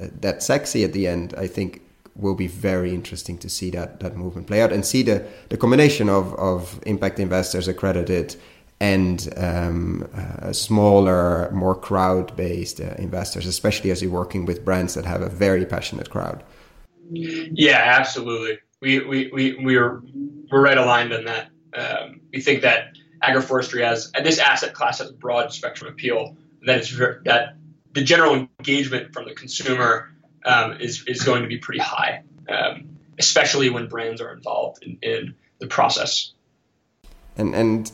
uh, that sexy at the end i think will be very interesting to see that that movement play out and see the the combination of of impact investors accredited and um, uh, smaller, more crowd-based uh, investors, especially as you're working with brands that have a very passionate crowd. Yeah, absolutely. We we we we're we're right aligned on that. Um, we think that agroforestry has and this asset class has a broad spectrum appeal. That it's that the general engagement from the consumer um, is is going to be pretty high, um, especially when brands are involved in, in the process. And and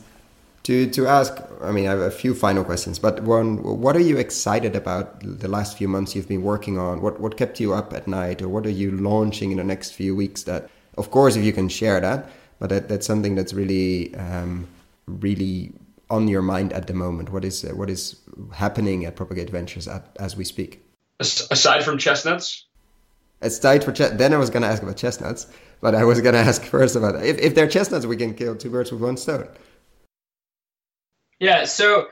to to ask, I mean, I have a few final questions, but one, what are you excited about the last few months you've been working on? What what kept you up at night, or what are you launching in the next few weeks? That, of course, if you can share that, but that, that's something that's really um, really on your mind at the moment. What is uh, what is happening at Propagate Ventures at, as we speak? aside from chestnuts? It's tied for. Then I was going to ask about chestnuts, but I was going to ask first about if, if they're chestnuts, we can kill two birds with one stone. Yeah, so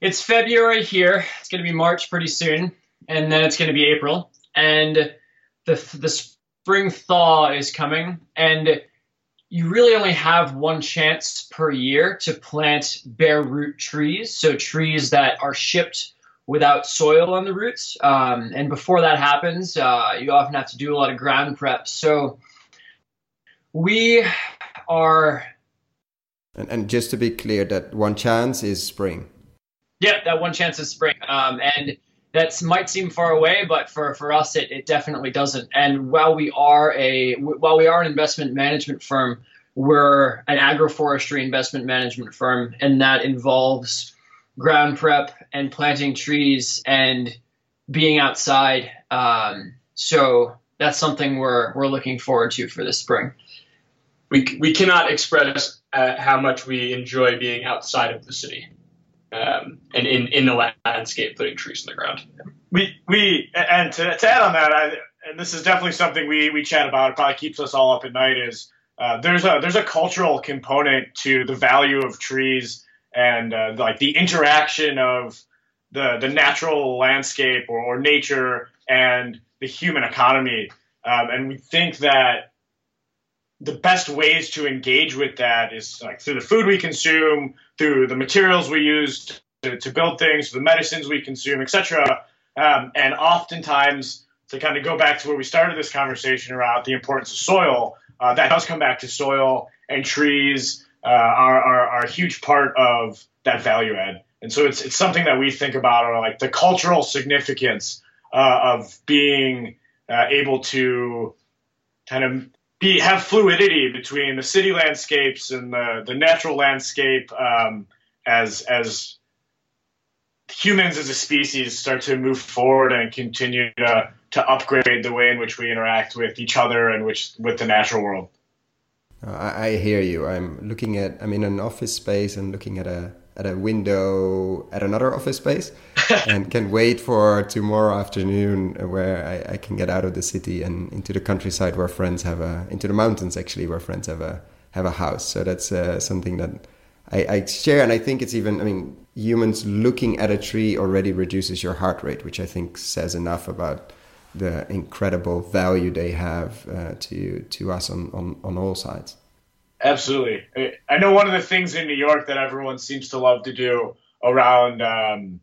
it's February here. It's going to be March pretty soon, and then it's going to be April, and the the spring thaw is coming, and you really only have one chance per year to plant bare root trees, so trees that are shipped without soil on the roots. Um, and before that happens, uh, you often have to do a lot of ground prep. So we are. And, and just to be clear, that one chance is spring. Yeah, that one chance is spring. Um, and that might seem far away, but for, for us, it, it definitely doesn't. And while we are a while we are an investment management firm, we're an agroforestry investment management firm, and that involves ground prep and planting trees and being outside. Um, so that's something we're we're looking forward to for this spring. We we cannot express uh, how much we enjoy being outside of the city um, and in in the landscape, putting trees in the ground. We we and to, to add on that, I, and this is definitely something we we chat about. It probably keeps us all up at night. Is uh, there's a there's a cultural component to the value of trees and uh, like the interaction of the the natural landscape or, or nature and the human economy. Um, and we think that the best ways to engage with that is like through the food we consume, through the materials we use to, to build things, the medicines we consume, etc. Um, and oftentimes, to kind of go back to where we started this conversation around the importance of soil, uh, that does come back to soil and trees uh, are, are, are, a huge part of that value add. And so it's, it's something that we think about or like the cultural significance uh, of being uh, able to kind of be have fluidity between the city landscapes and the, the natural landscape um, as as humans as a species start to move forward and continue to to upgrade the way in which we interact with each other and which with the natural world. I, I hear you. I'm looking at. I'm in an office space and looking at a at a window at another office space, and can wait for tomorrow afternoon where I, I, can get out of the city and into the countryside where friends have a into the mountains actually where friends have a have a house. So that's uh, something that I, I share, and I think it's even. I mean, humans looking at a tree already reduces your heart rate, which I think says enough about the incredible value they have uh, to to us on, on, on all sides. Absolutely, I know one of the things in New York that everyone seems to love to do around um,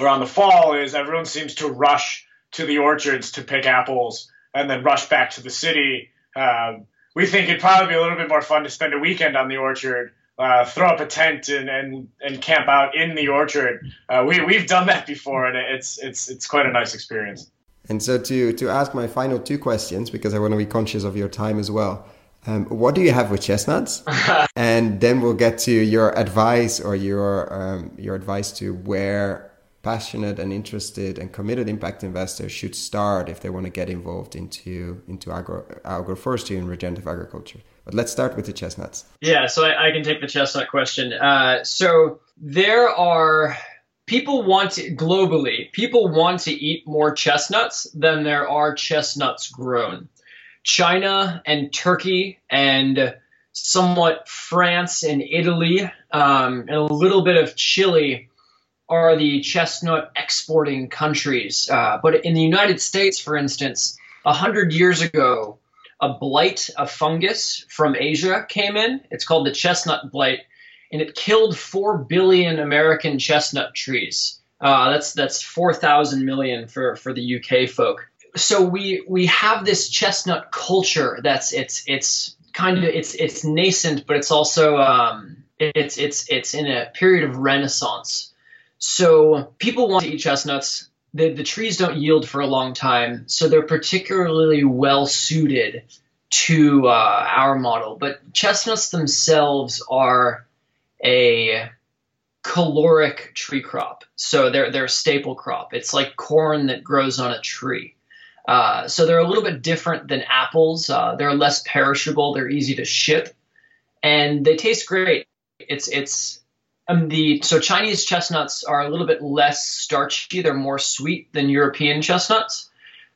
around the fall is everyone seems to rush to the orchards to pick apples and then rush back to the city. Um, we think it'd probably be a little bit more fun to spend a weekend on the orchard, uh, throw up a tent and, and, and camp out in the orchard. Uh, we, we've done that before, and it's it's it's quite a nice experience. And so to to ask my final two questions because I want to be conscious of your time as well. Um, what do you have with chestnuts? and then we'll get to your advice or your um, your advice to where passionate and interested and committed impact investors should start if they want to get involved into into agro agroforestry and regenerative agriculture. But let's start with the chestnuts. Yeah, so I, I can take the chestnut question. Uh, so there are people want to, globally people want to eat more chestnuts than there are chestnuts grown. China and Turkey and somewhat France and Italy um, and a little bit of Chile are the chestnut exporting countries. Uh, but in the United States, for instance, a hundred years ago, a blight, a fungus from Asia came in. It's called the chestnut blight, and it killed four billion American chestnut trees. Uh, that's that's four thousand million for for the UK folk. So we we have this chestnut culture that's it's it's kind of it's it's nascent, but it's also um, it's it's it's in a period of renaissance. So people want to eat chestnuts. The, the trees don't yield for a long time, so they're particularly well suited to uh, our model. But chestnuts themselves are a caloric tree crop, so they're they're a staple crop. It's like corn that grows on a tree. Uh, so they're a little bit different than apples. Uh, they're less perishable. They're easy to ship, and they taste great. It's it's um, the so Chinese chestnuts are a little bit less starchy. They're more sweet than European chestnuts.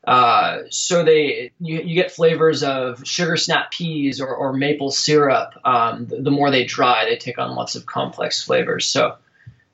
Uh, so they you, you, get flavors of sugar snap peas or, or maple syrup. Um, the, the, more they dry, they take on lots of complex flavors. So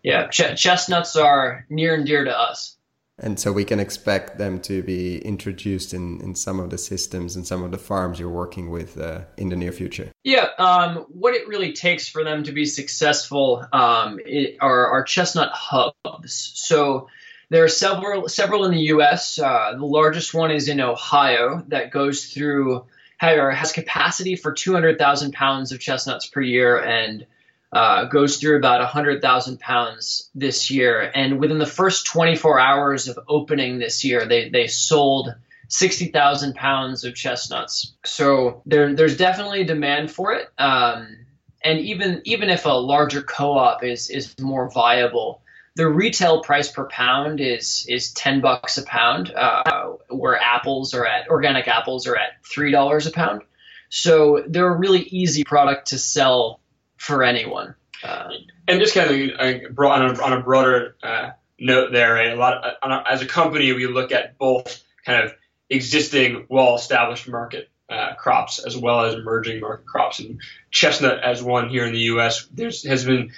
yeah, ch- chestnuts are near and dear to us. And so we can expect them to be introduced in, in some of the systems and some of the farms you're working with uh, in the near future. Yeah, um, what it really takes for them to be successful um, it, are, are chestnut hubs. So there are several several in the U.S. Uh, the largest one is in Ohio that goes through has capacity for 200,000 pounds of chestnuts per year and uh, goes through about 100,000 pounds this year. And within the first 24 hours of opening this year, they, they sold 60,000 pounds of chestnuts. So there, there's definitely demand for it. Um, and even even if a larger co-op is is more viable, the retail price per pound is is 10 bucks a pound, uh, where apples are at organic apples are at three dollars a pound. So they're a really easy product to sell for anyone. Uh, and just kind of uh, on, a, on a broader uh, note there, right? a lot of, a, as a company, we look at both kind of existing, well-established market uh, crops as well as emerging market crops. And chestnut, as one here in the U.S., there has been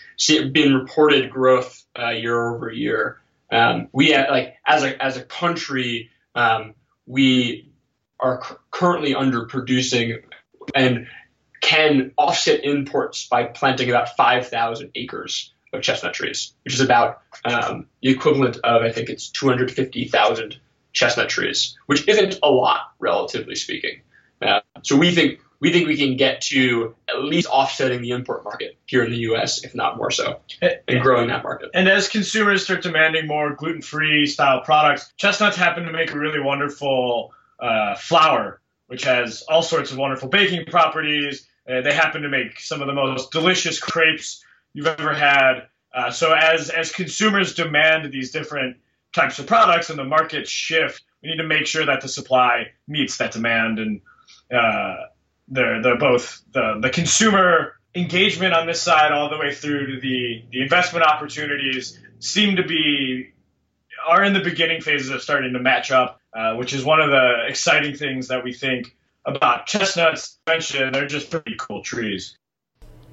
been reported growth uh, year over year. Um, we uh, like as a as a country, um, we are c- currently underproducing, and can offset imports by planting about 5,000 acres of chestnut trees, which is about um, the equivalent of, I think it's 250,000 chestnut trees, which isn't a lot, relatively speaking. Uh, so we think we think we can get to at least offsetting the import market here in the U.S., if not more so, and growing that market. And as consumers start demanding more gluten-free style products, chestnuts happen to make a really wonderful uh, flour, which has all sorts of wonderful baking properties. Uh, they happen to make some of the most delicious crepes you've ever had. Uh, so as as consumers demand these different types of products and the markets shift, we need to make sure that the supply meets that demand. And uh, the the both the the consumer engagement on this side all the way through to the the investment opportunities seem to be are in the beginning phases of starting to match up, uh, which is one of the exciting things that we think about chestnuts. Mentioned they're just pretty cool trees.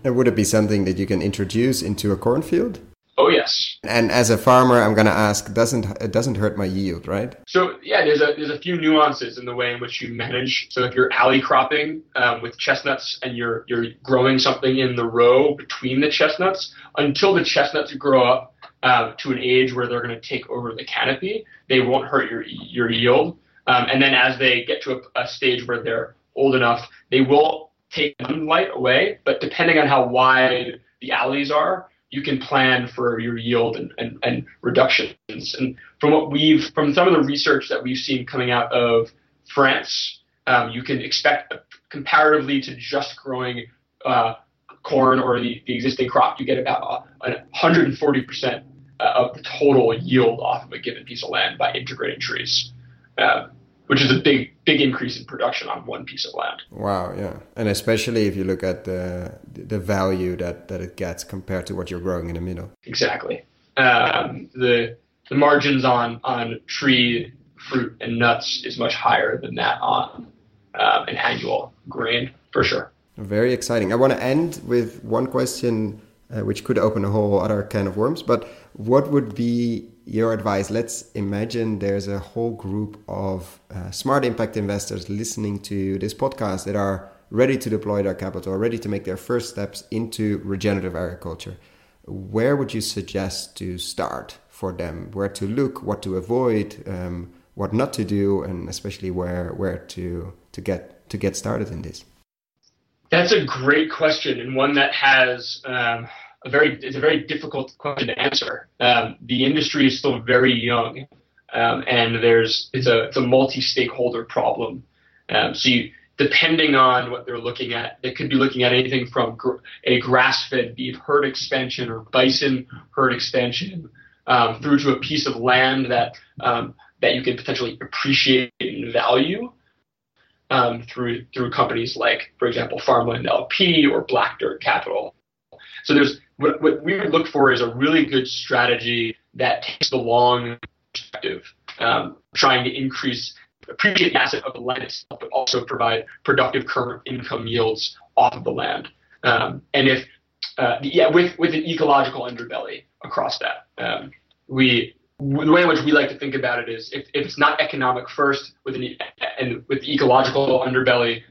And would it be something that you can introduce into a cornfield? Oh yes. And as a farmer, I'm going to ask, doesn't it doesn't hurt my yield, right? So yeah, there's a there's a few nuances in the way in which you manage. So if you're alley cropping um, with chestnuts and you're you're growing something in the row between the chestnuts, until the chestnuts grow up uh, to an age where they're going to take over the canopy, they won't hurt your your yield. Um, and then as they get to a, a stage where they're old enough, they will take sunlight away. But depending on how wide the alleys are, you can plan for your yield and, and, and reductions. And from what we've, from some of the research that we've seen coming out of France, um, you can expect comparatively to just growing uh, corn or the, the existing crop, you get about 140% uh, of the total yield off of a given piece of land by integrating trees, uh, which is a big, big increase in production on one piece of land. Wow, yeah, and especially if you look at the the value that that it gets compared to what you're growing in the middle. Exactly. Um, the the margins on on tree fruit and nuts is much higher than that on um, an annual grain for sure. Very exciting. I want to end with one question, uh, which could open a whole other can of worms. But what would be your advice? Let's imagine there's a whole group of uh, smart impact investors listening to this podcast that are ready to deploy their capital, ready to make their first steps into regenerative agriculture. Where would you suggest to start for them? Where to look, what to avoid, um, what not to do, and especially where where to to get to get started in this? That's a great question and one that has um, a very it's a very difficult question to answer. Um, the industry is still very young, um, and there's it's a it's a multi-stakeholder problem. Um, so you, depending on what they're looking at, they could be looking at anything from gr- a grass-fed beef herd expansion or bison herd expansion um, through to a piece of land that um, that you can potentially appreciate in value um, through through companies like, for example, Farmland LP or Black Dirt Capital. So there's what, what we would look for is a really good strategy that takes the long perspective, um, trying to increase appreciate the asset of the land itself, but also provide productive current income yields off of the land. Um, and if uh, yeah, with with an ecological underbelly across that, um, we the way in which we like to think about it is if, if it's not economic first with an and with the ecological underbelly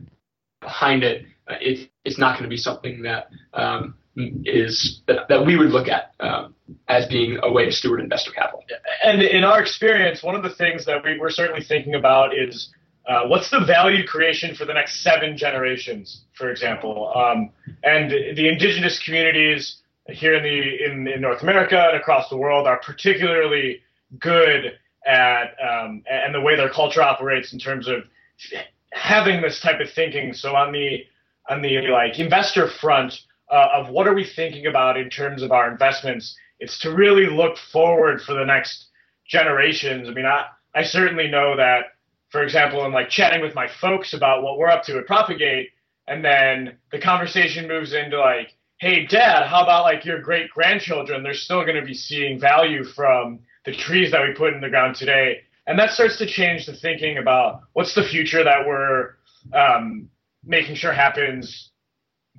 behind it, uh, it it's not going to be something that um, is that, that we would look at um, as being a way to steward investor capital. And in our experience, one of the things that we, we're certainly thinking about is uh, what's the value creation for the next seven generations, for example, um, and the indigenous communities here in the in, in North America and across the world are particularly good at um, and the way their culture operates in terms of having this type of thinking. So on the on the like investor front uh, of what are we thinking about in terms of our investments, it's to really look forward for the next generations. I mean, I I certainly know that, for example, I'm like chatting with my folks about what we're up to at Propagate, and then the conversation moves into like hey, dad, how about like your great grandchildren? They're still going to be seeing value from the trees that we put in the ground today. And that starts to change the thinking about what's the future that we're um, making sure happens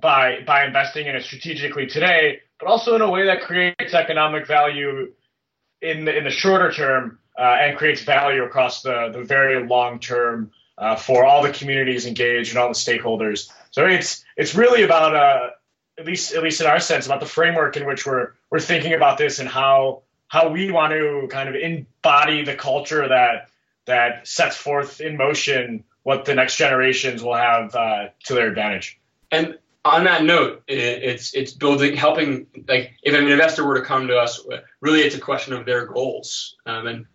by by investing in it strategically today, but also in a way that creates economic value in the, in the shorter term uh, and creates value across the, the very long term uh, for all the communities engaged and all the stakeholders. So it's it's really about uh, at least at least in our sense about the framework in which we're we're thinking about this and how how we want to kind of embody the culture that that sets forth in motion what the next generations will have uh, to their advantage. And on that note, it's it's building, helping. Like if an investor were to come to us, really, it's a question of their goals um, and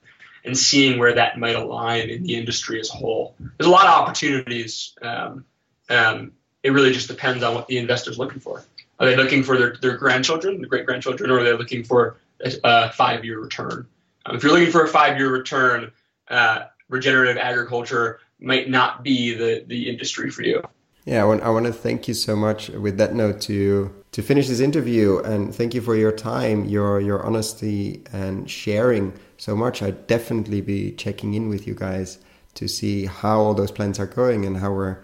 and seeing where that might align in the industry as a whole. There's a lot of opportunities. Um, um, it really just depends on what the investor's looking for. Are they looking for their, their grandchildren, their great grandchildren, or are they looking for a, a five year return? Um, if you're looking for a five year return, uh, regenerative agriculture might not be the, the industry for you. Yeah, I want, to thank you so much with that note to to finish this interview and thank you for your time, your your honesty and sharing so much. I'd definitely be checking in with you guys to see how all those plans are going and how we're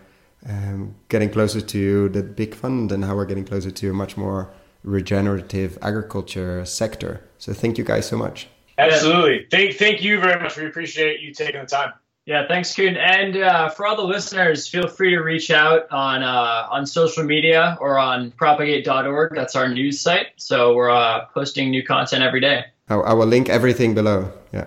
um, getting closer to the big fund and how we're getting closer to a much more regenerative agriculture sector. So thank you guys so much. Absolutely. Thank, thank you very much. We appreciate you taking the time. Yeah, thanks, Koen. And uh, for all the listeners, feel free to reach out on uh, on social media or on propagate.org. That's our news site. So we're uh, posting new content every day. I, I will link everything below. Yeah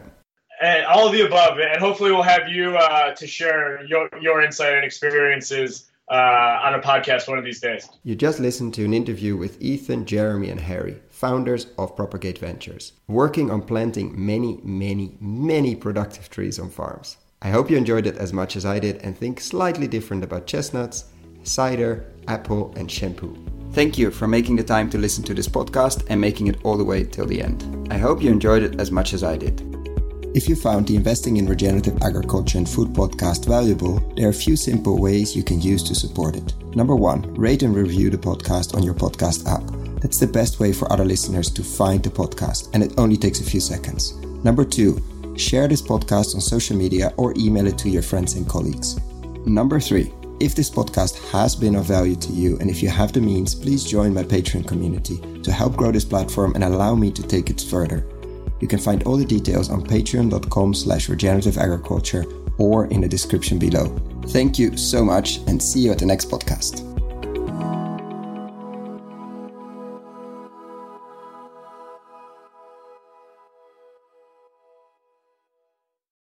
and all of the above. And hopefully, we'll have you uh, to share your, your insight and experiences uh, on a podcast one of these days. You just listened to an interview with Ethan, Jeremy, and Harry, founders of Propagate Ventures, working on planting many, many, many productive trees on farms. I hope you enjoyed it as much as I did and think slightly different about chestnuts, cider, apple, and shampoo. Thank you for making the time to listen to this podcast and making it all the way till the end. I hope you enjoyed it as much as I did. If you found the Investing in Regenerative Agriculture and Food podcast valuable, there are a few simple ways you can use to support it. Number one, rate and review the podcast on your podcast app. That's the best way for other listeners to find the podcast, and it only takes a few seconds. Number two, share this podcast on social media or email it to your friends and colleagues. Number three, if this podcast has been of value to you and if you have the means, please join my Patreon community to help grow this platform and allow me to take it further. You can find all the details on patreon.com slash regenerative agriculture or in the description below. Thank you so much and see you at the next podcast.